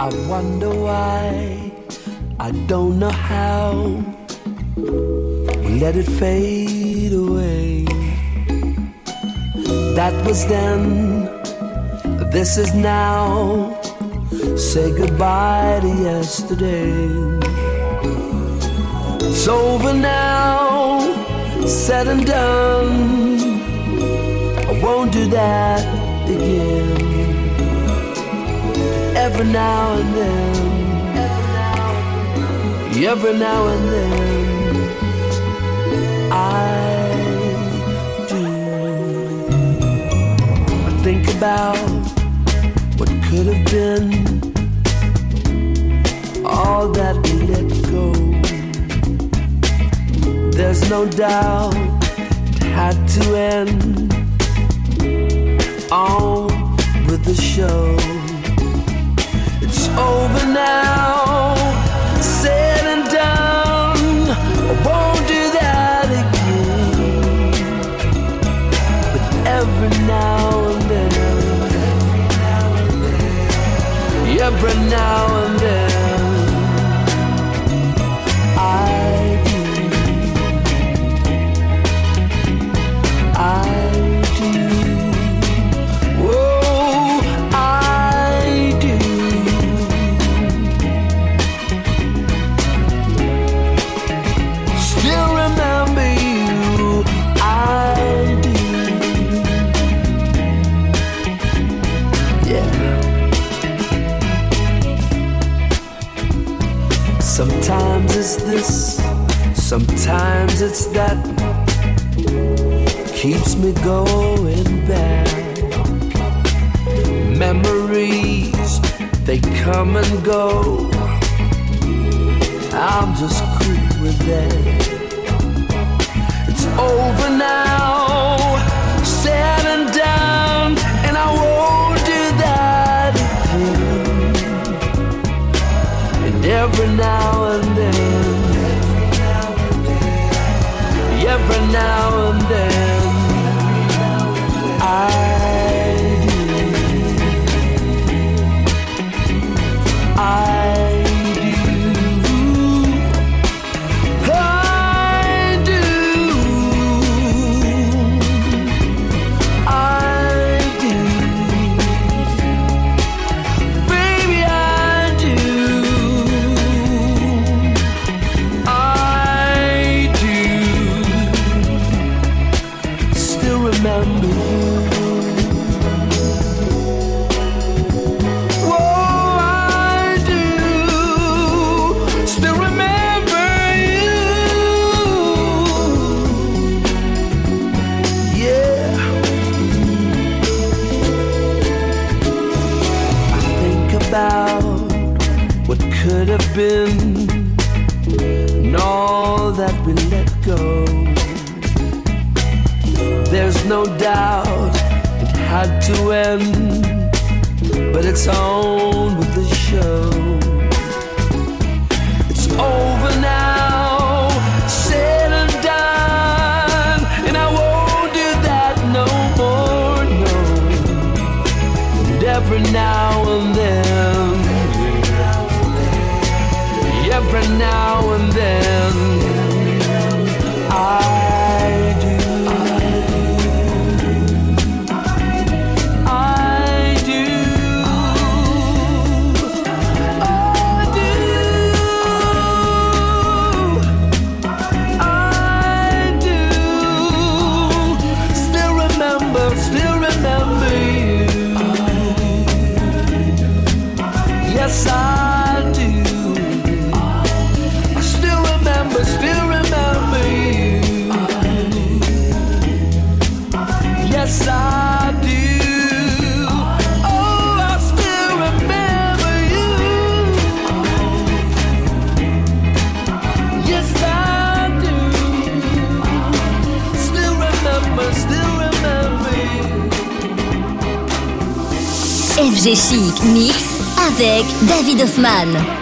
I wonder why, I don't know how. Let it fade away. That was then, this is now. Say goodbye to yesterday. It's over now, said and done. I won't do that again. Every now and then, every now and then, I do. I think about what could have been, all that we let go. There's no doubt it had to end on with the show. Over now, said and done. I won't do that again. But every now and then, every now and then, every now and then, I do. I do. Sometimes it's that. Keeps me going back. Memories, they come and go. I'm just cool with that. It's over now, and done, and I won't do that again. And every now and then, every now and then, I to end, but it's on Mix avec David Hoffman.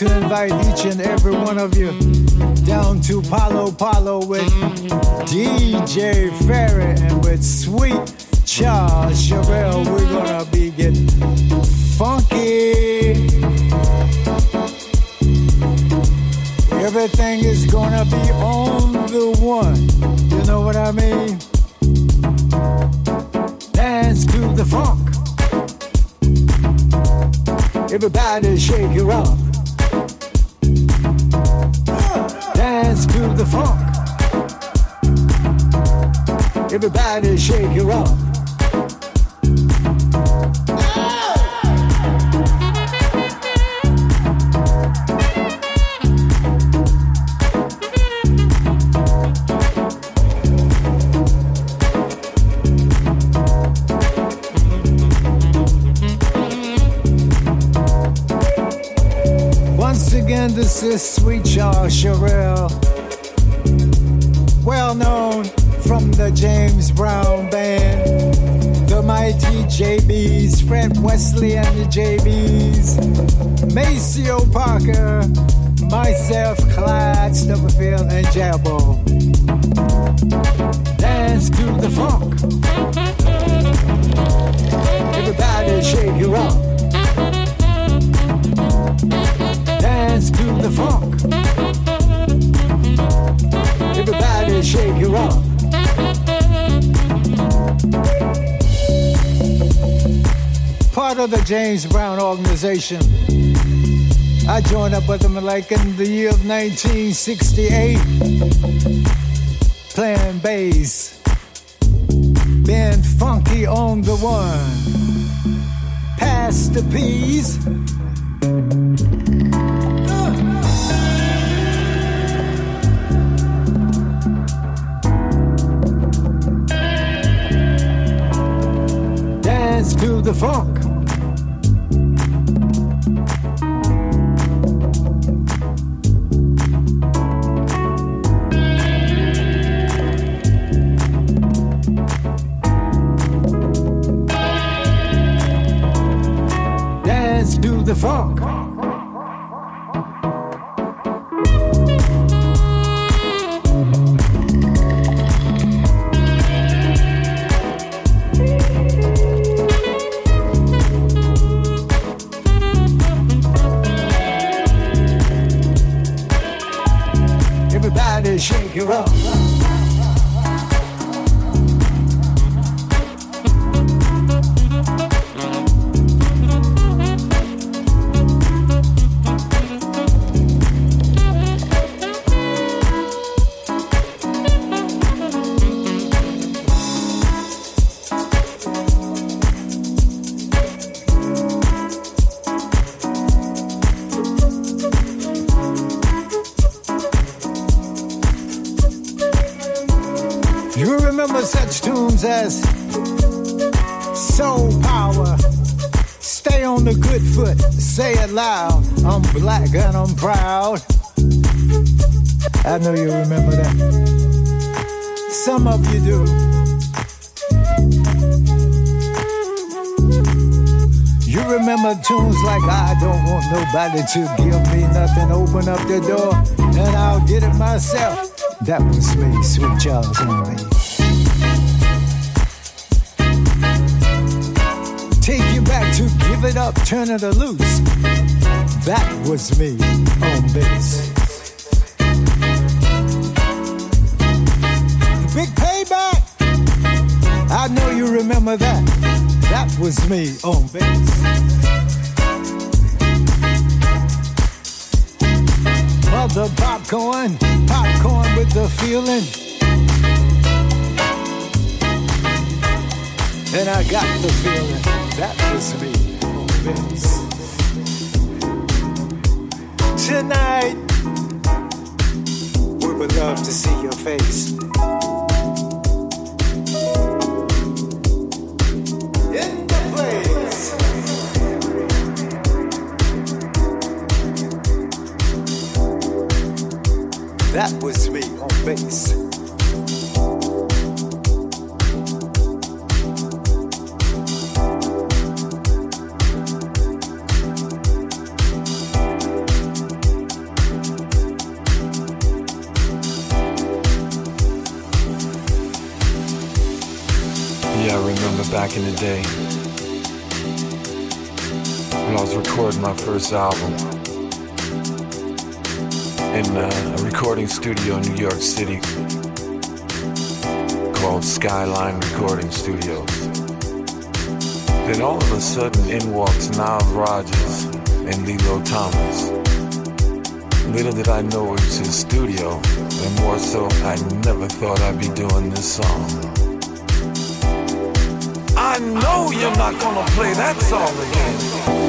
To invite each and this is Sweet Charles Sherrell. Well known from the James Brown Band, the mighty JBs, Fred Wesley and the JBs, Maceo Parker, myself, Clyde Stubblefield, and Jabo. Dance to the funk. Everybody shake your up. Dance to the funk. Everybody shake your up. Part of the James Brown organization. I joined up with them like in the year of 1968, playing bass, being funky on the one. pass the peas. The funk. To give me nothing. Open up the door and I'll get it myself. That was me, Sweet Charles and me. to give it up, turn it loose. That was me on bass. Big payback. I know you remember that. That was me on bass. Mother popcorn, popcorn with the feeling. And I got the feeling. That was me. Tonight, we would love to see your face. space. Yeah, I remember back in the day when I was recording my first album in a recording studio in New York City called Skyline Recording Studios. Then all of a sudden in walks Nile Rodgers and Lillo Thomas. Little did I know it was his studio, and more so, I never thought I'd be doing this song. I know you're not gonna play that song again.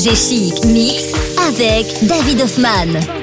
FG Chic Mix avec David Hoffman.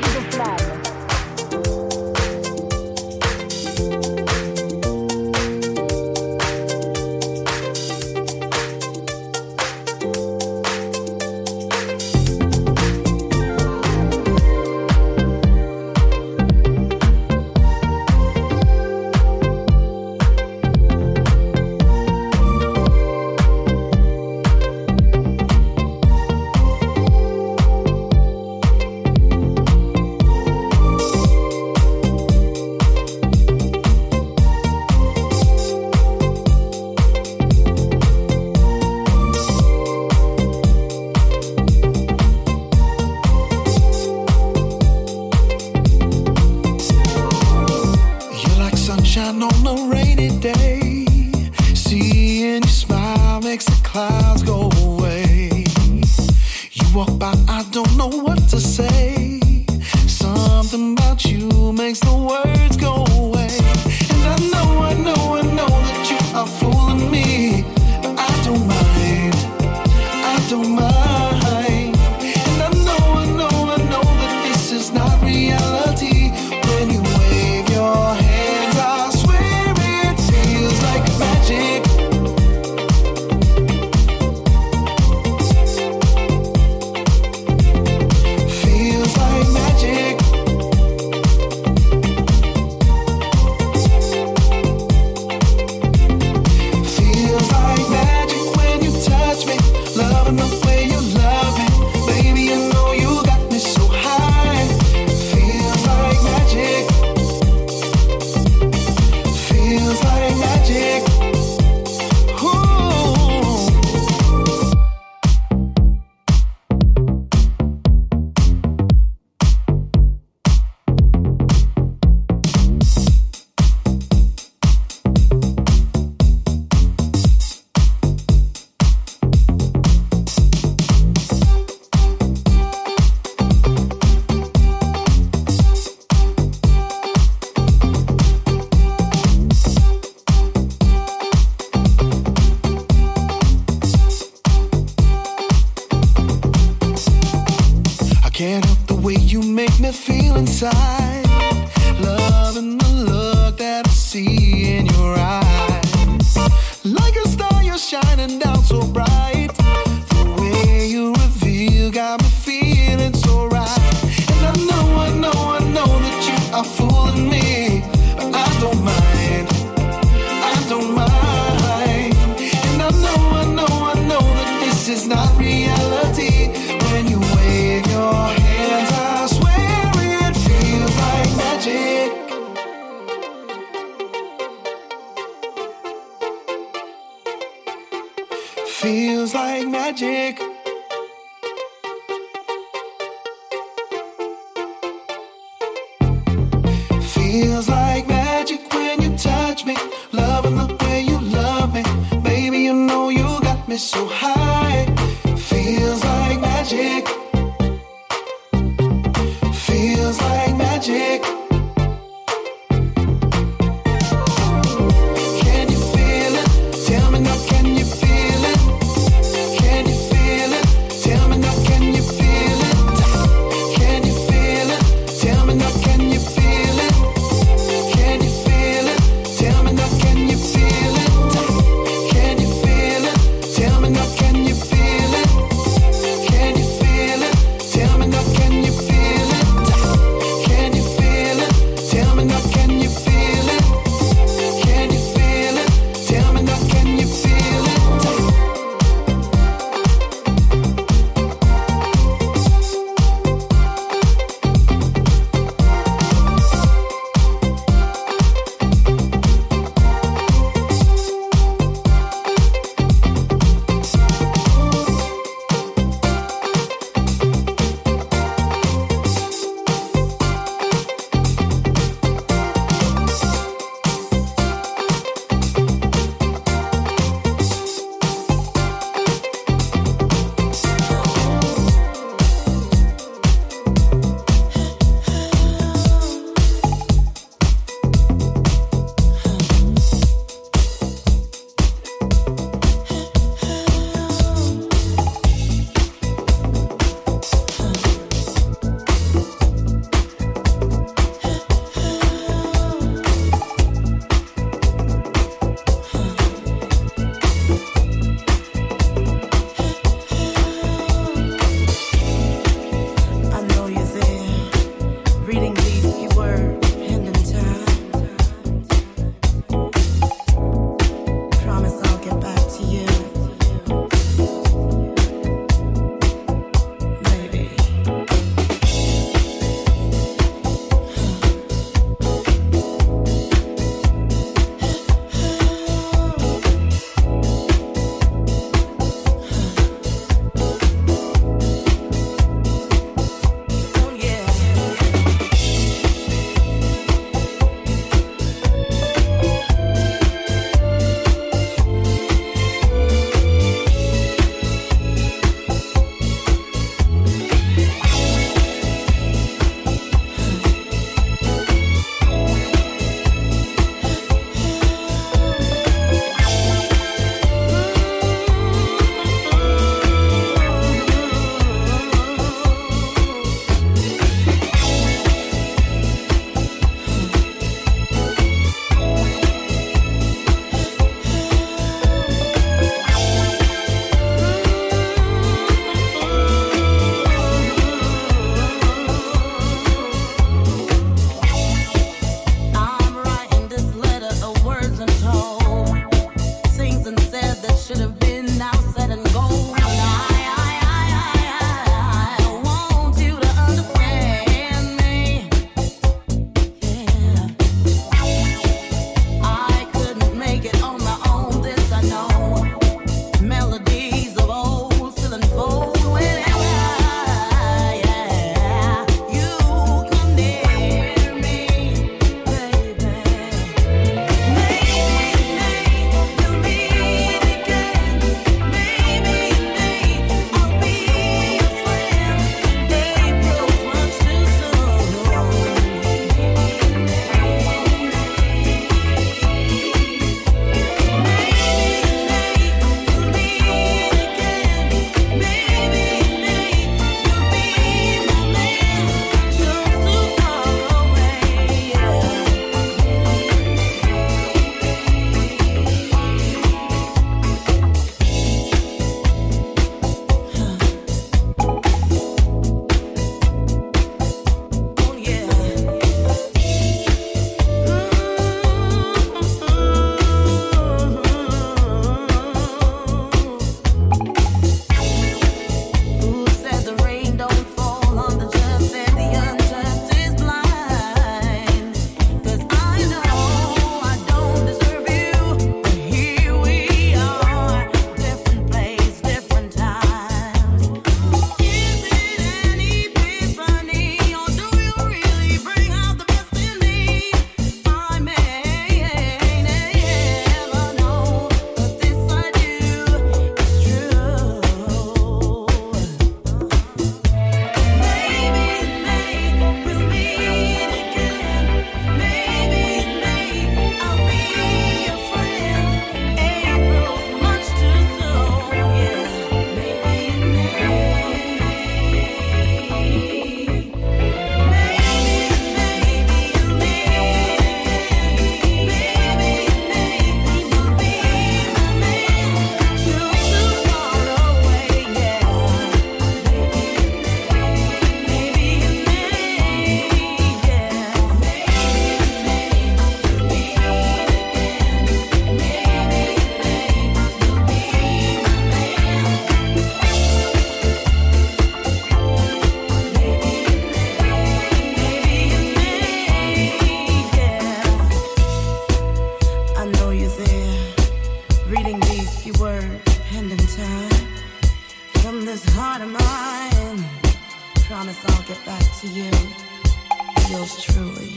Thank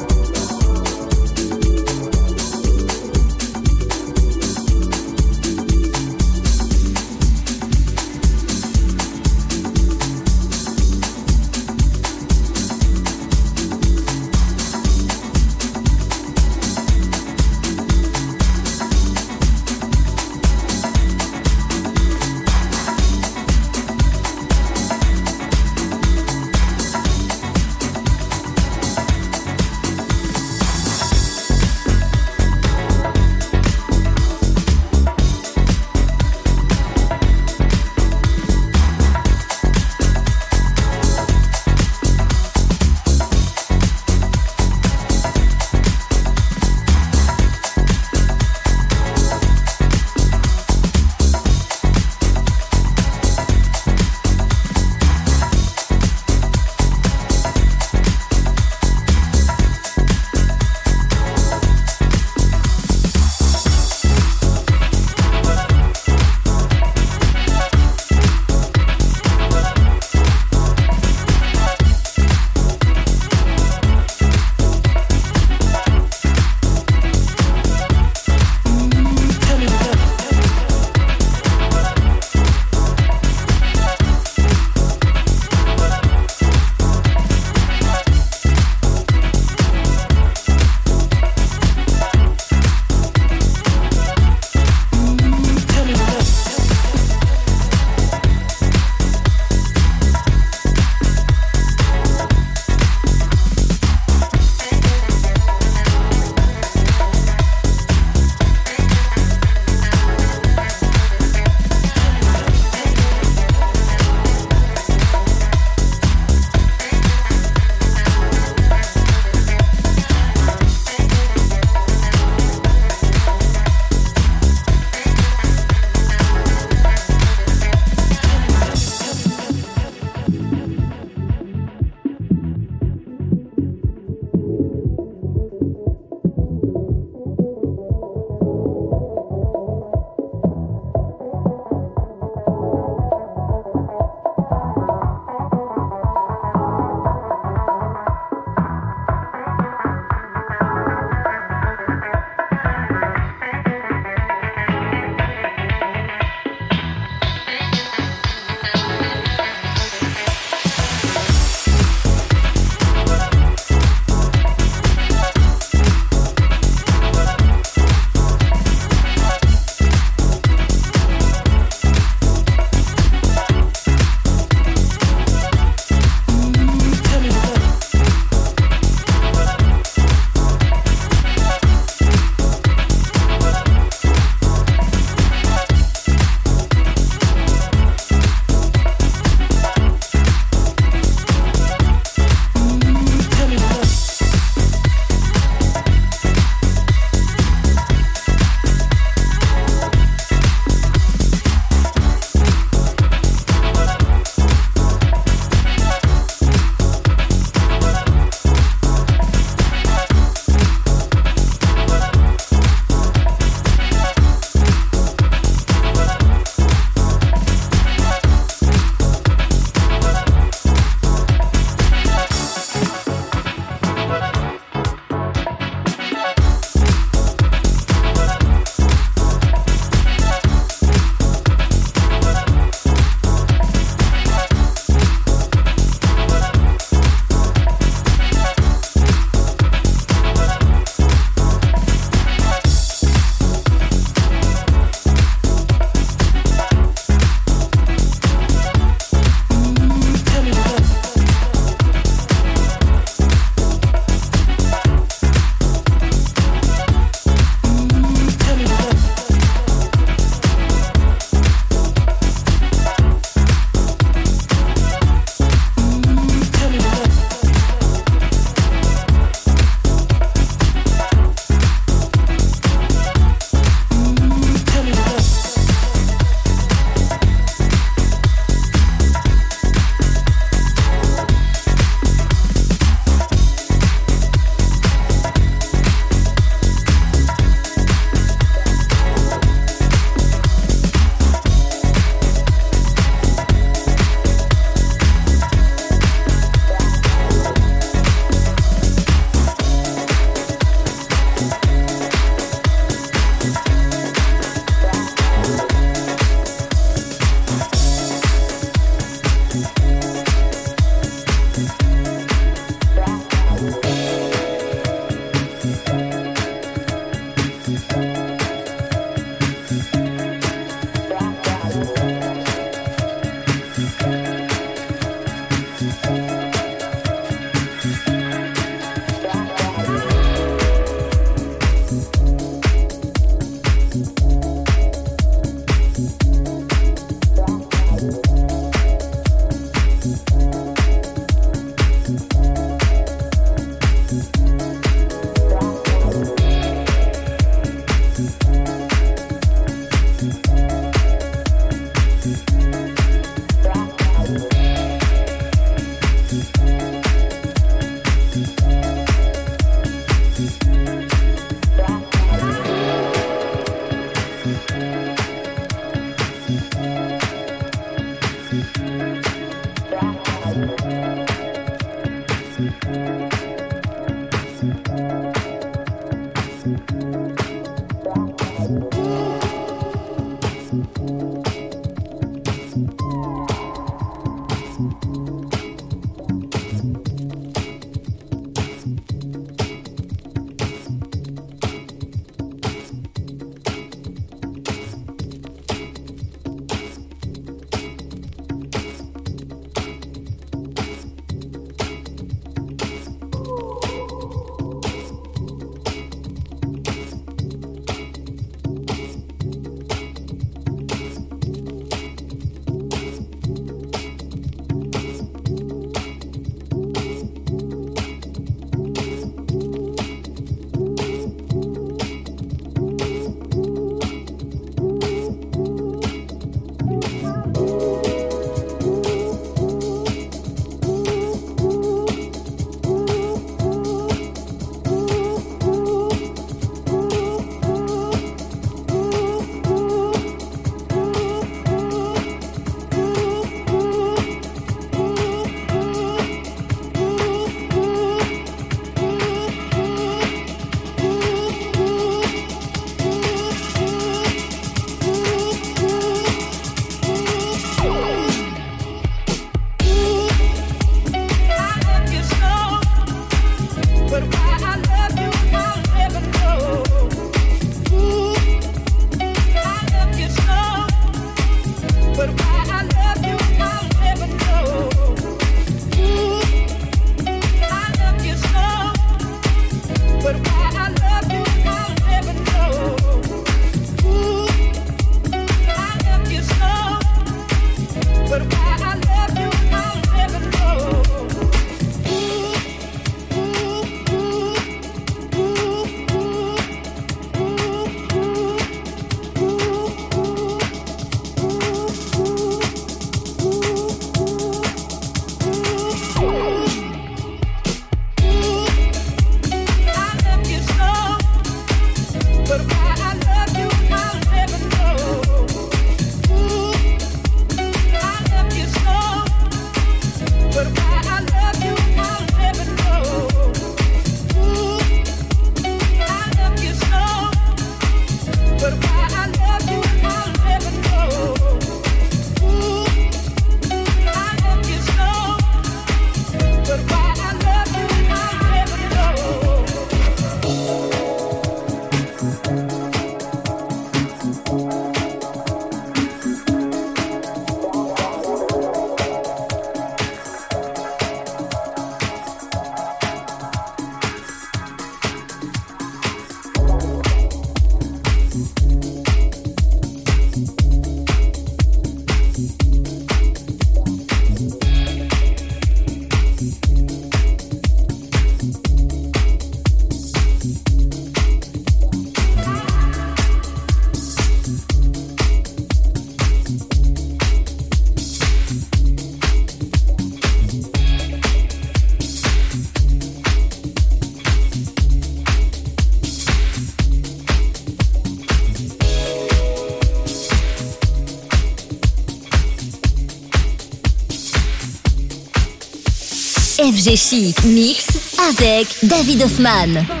FG Chic Mix avec David Hoffman. David Hoffman.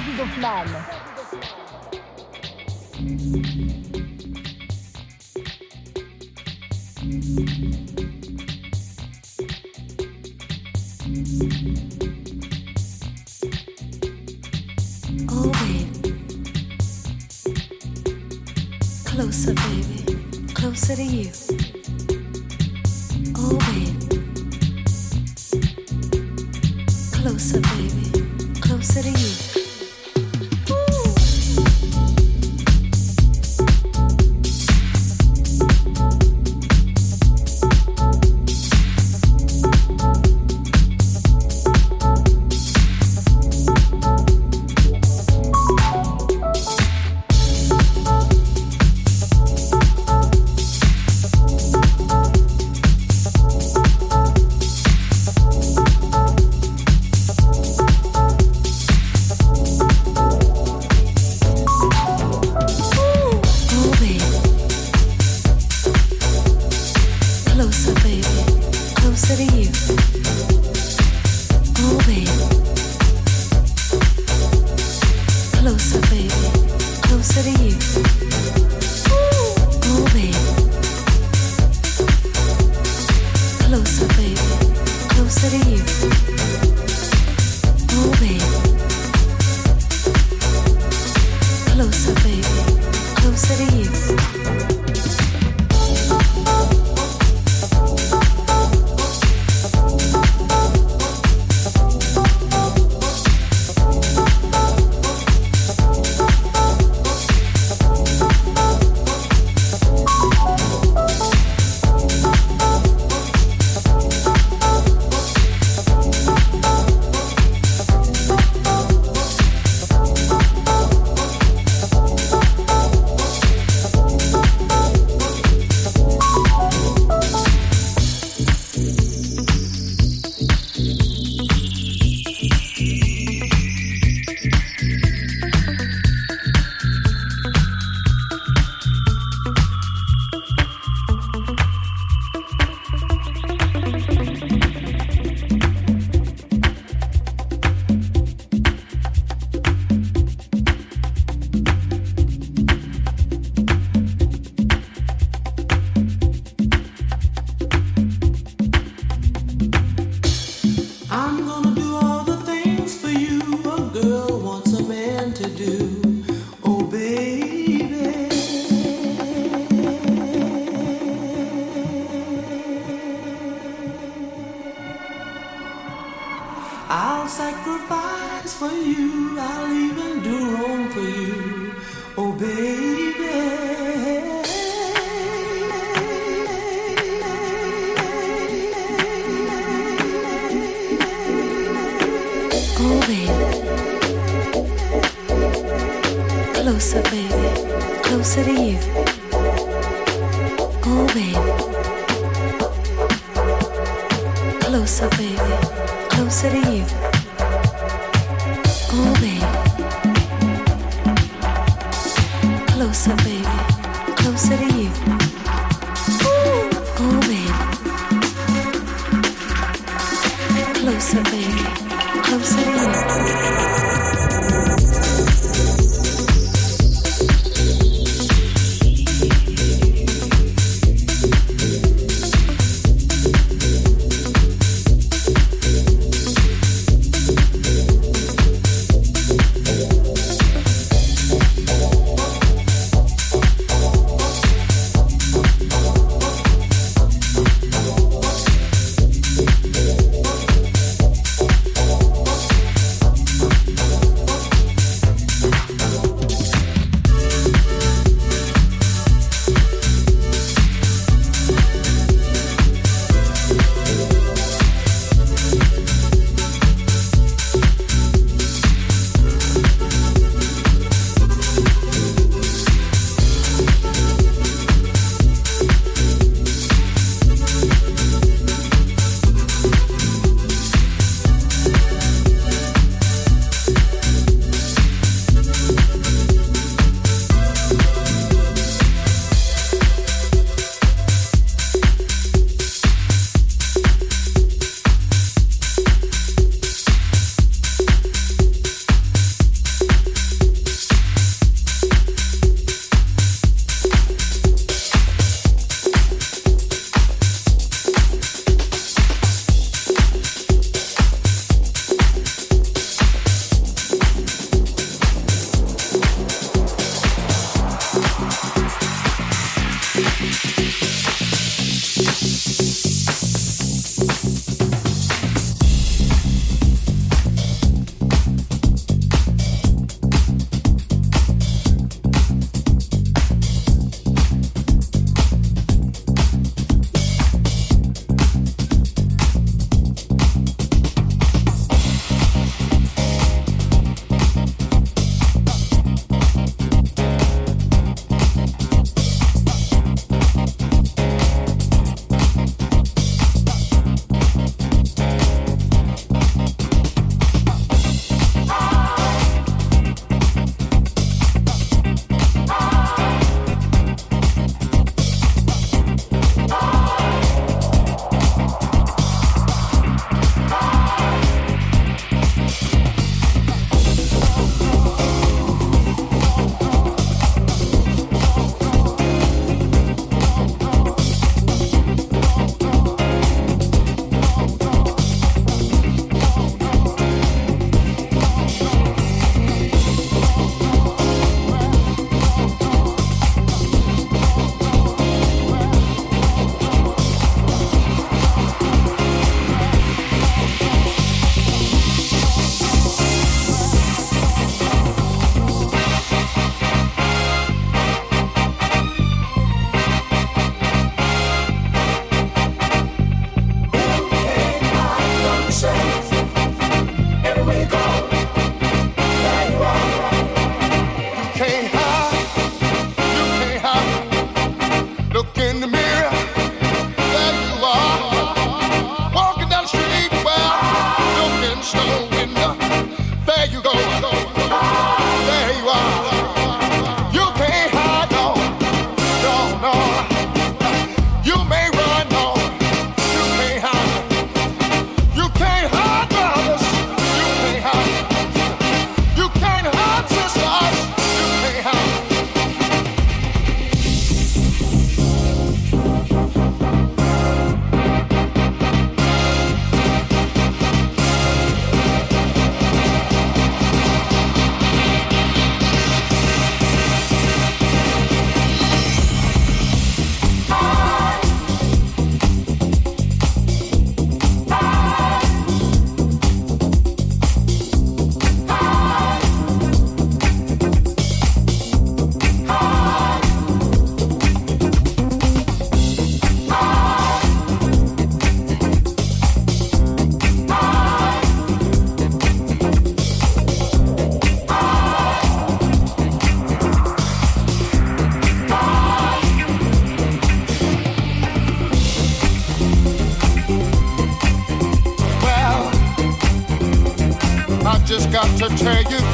dragon.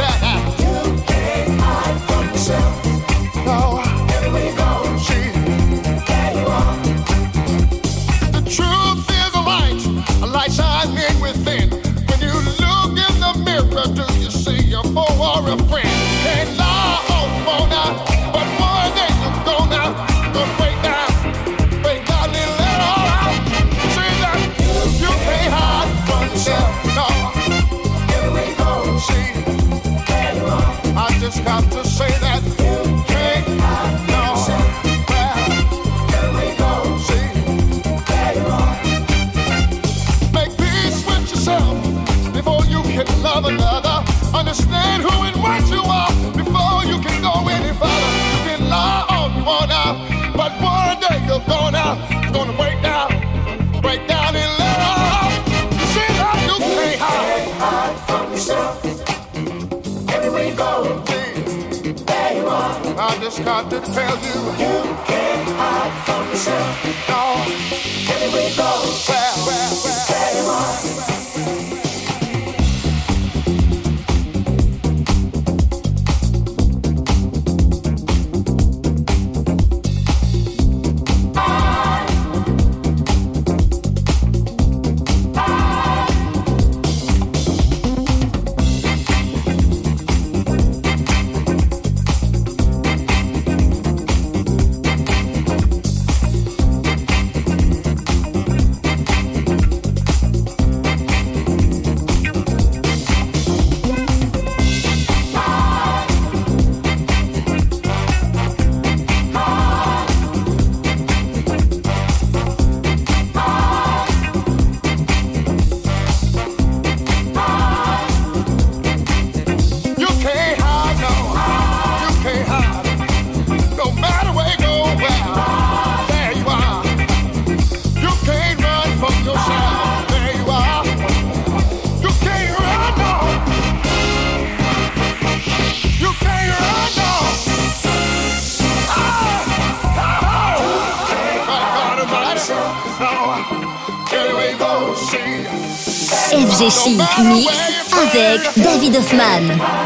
FG Chic Mix avec David Hoffman.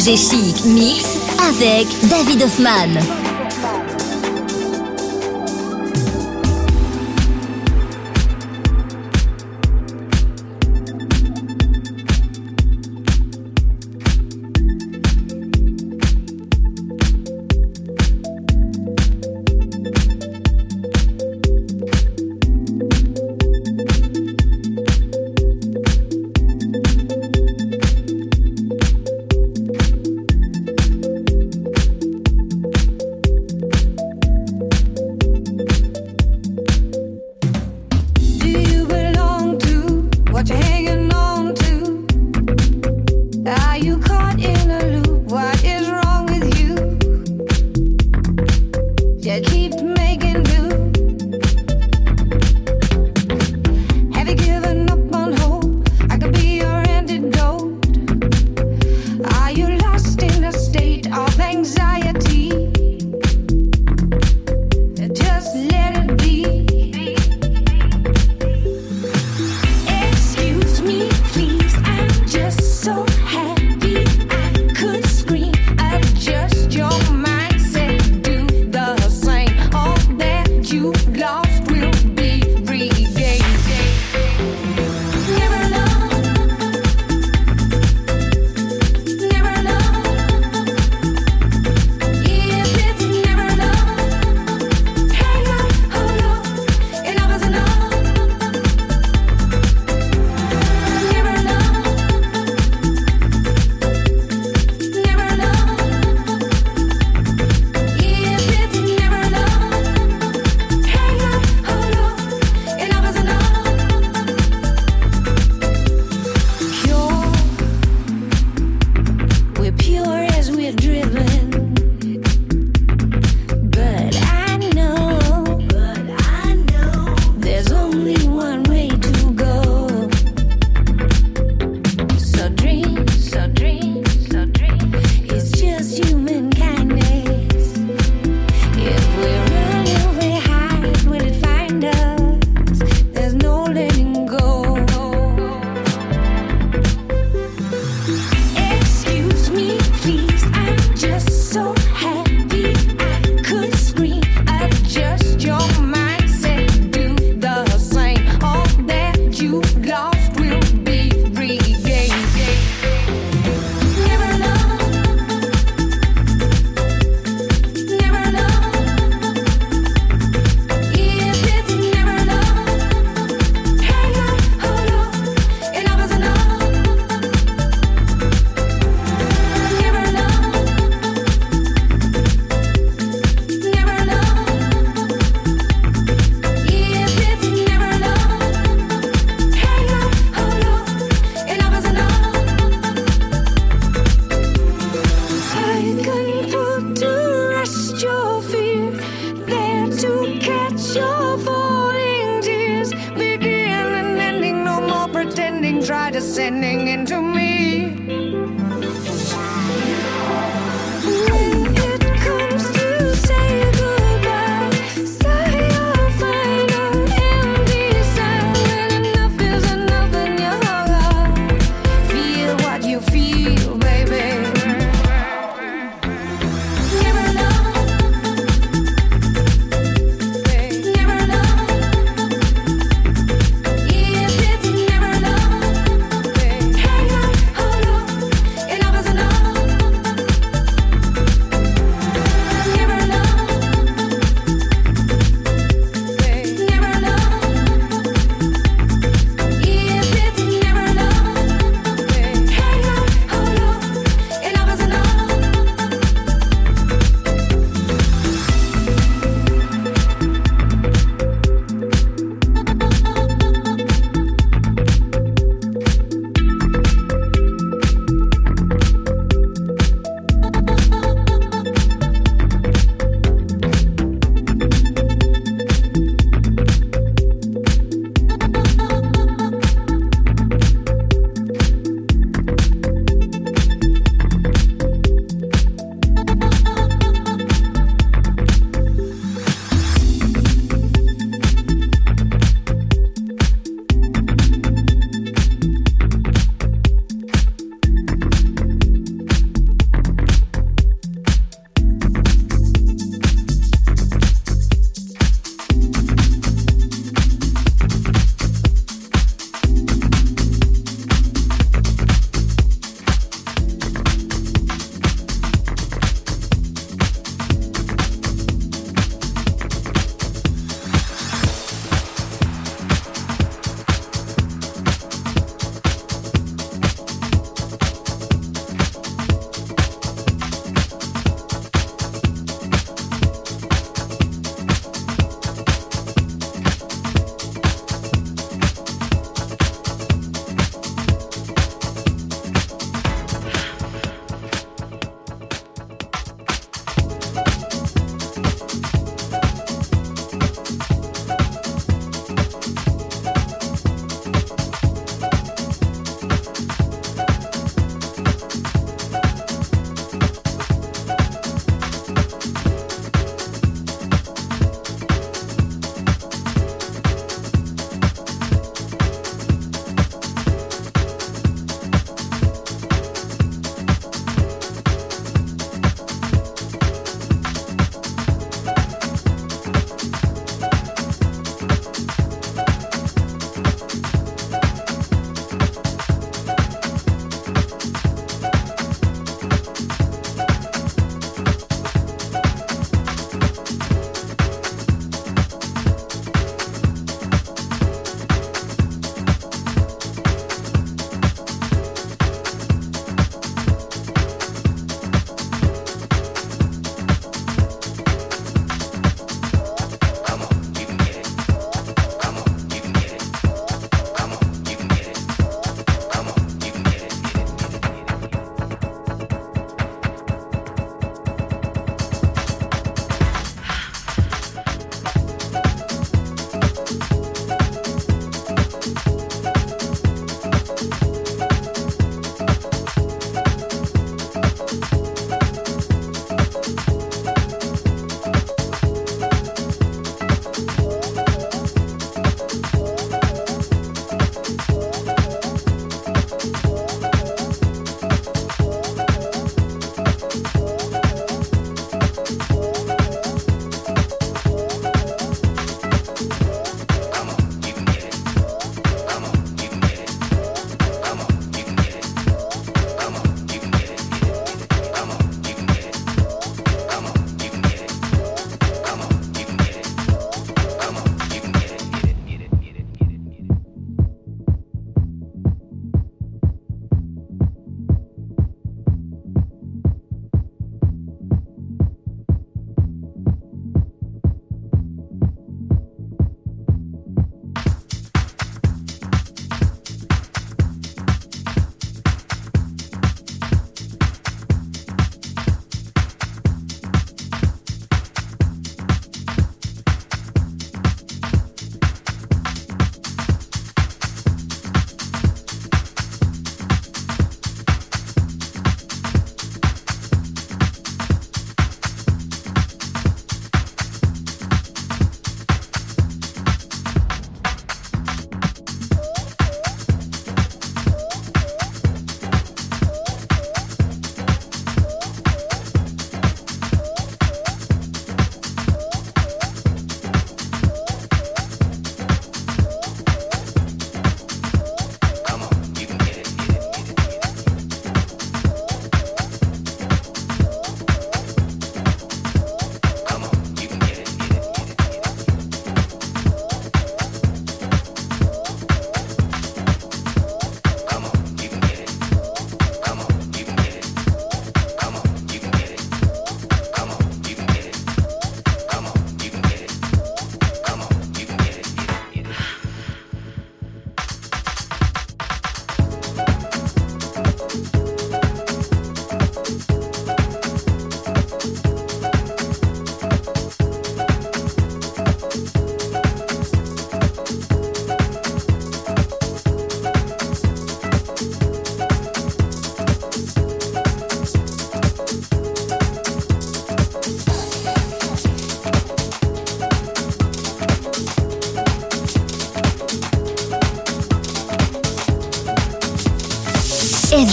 FG Chic Mix avec David Hoffman.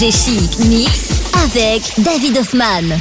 FG Chic Mix avec David Hoffman.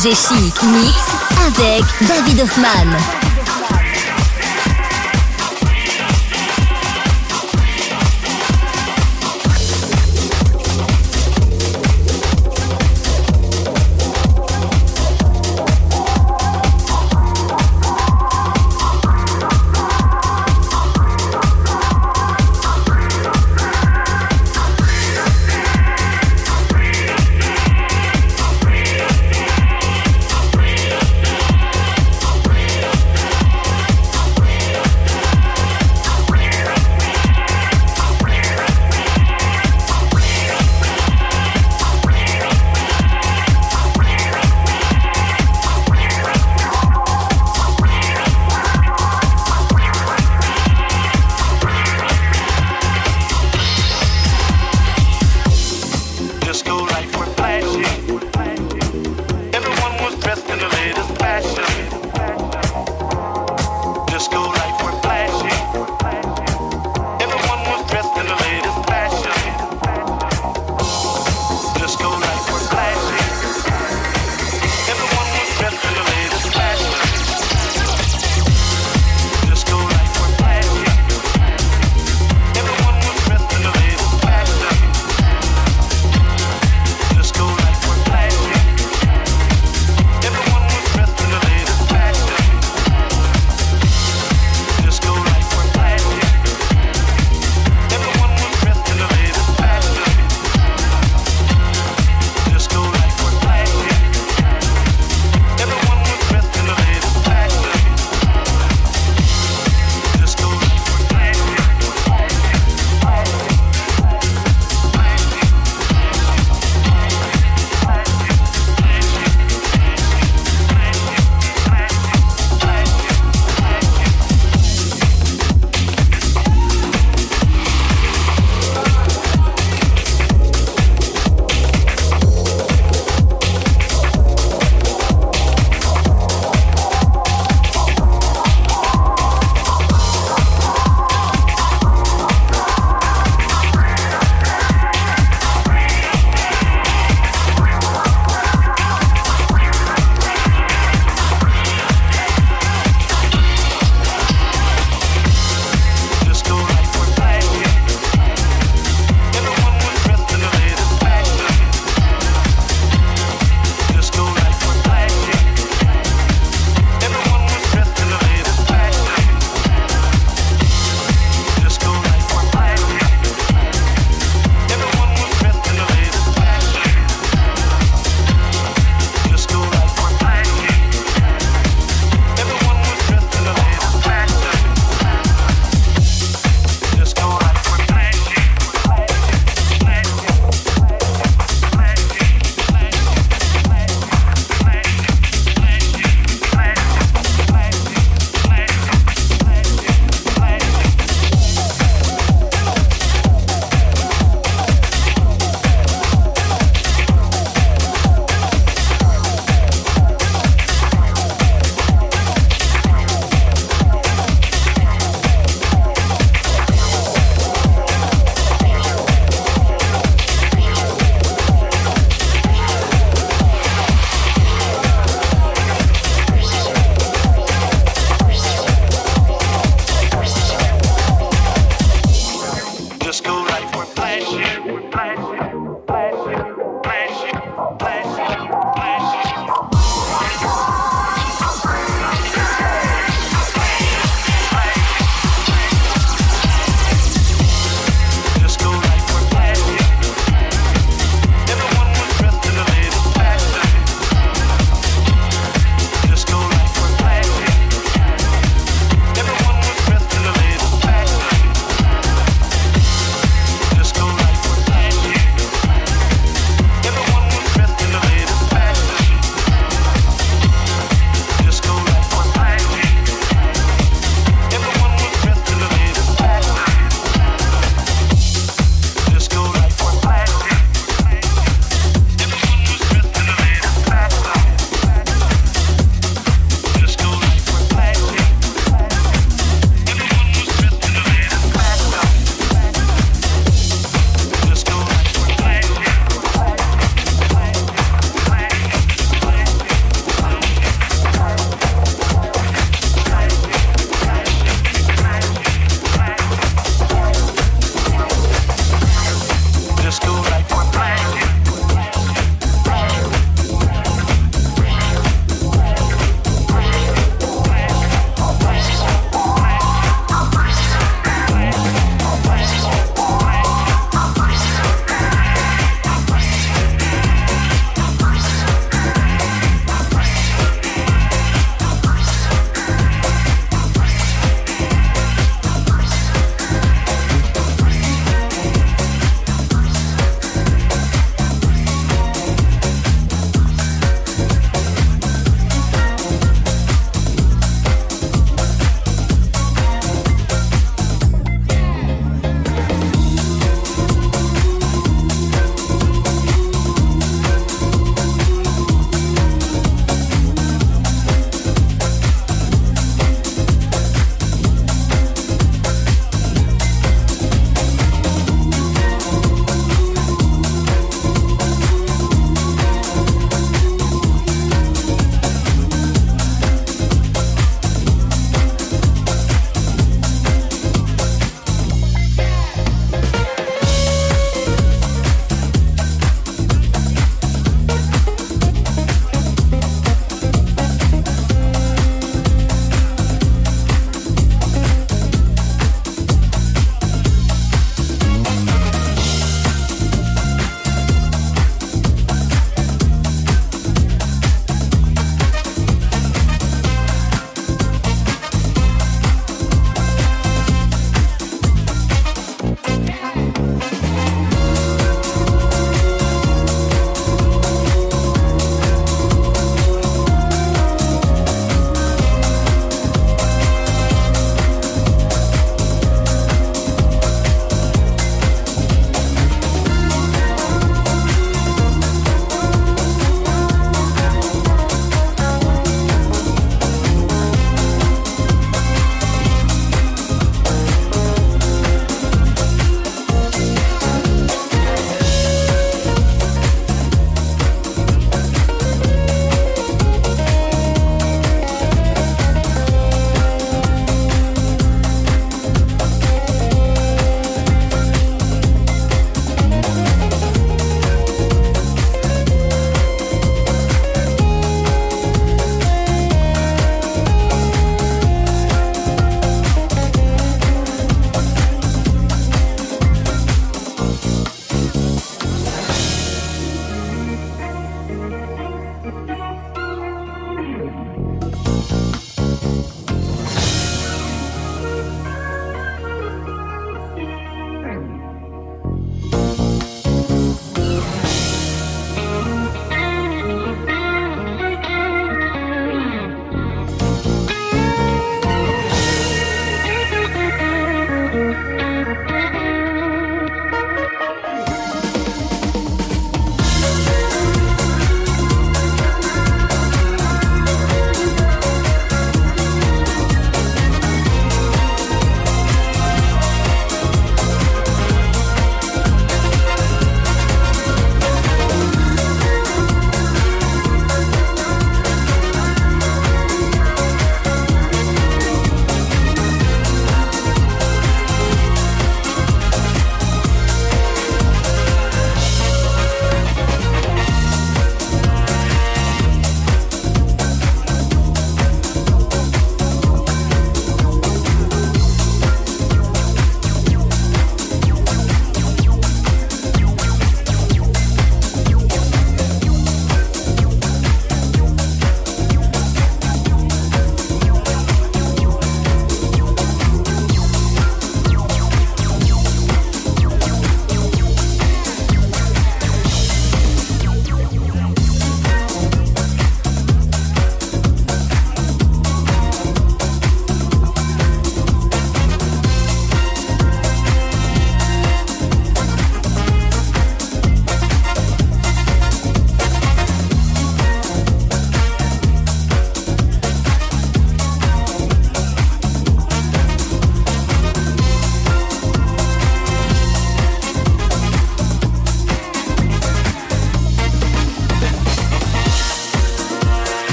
FG Chic Mix avec David Hoffman.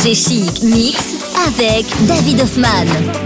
FG Chic Mix avec David Hoffman.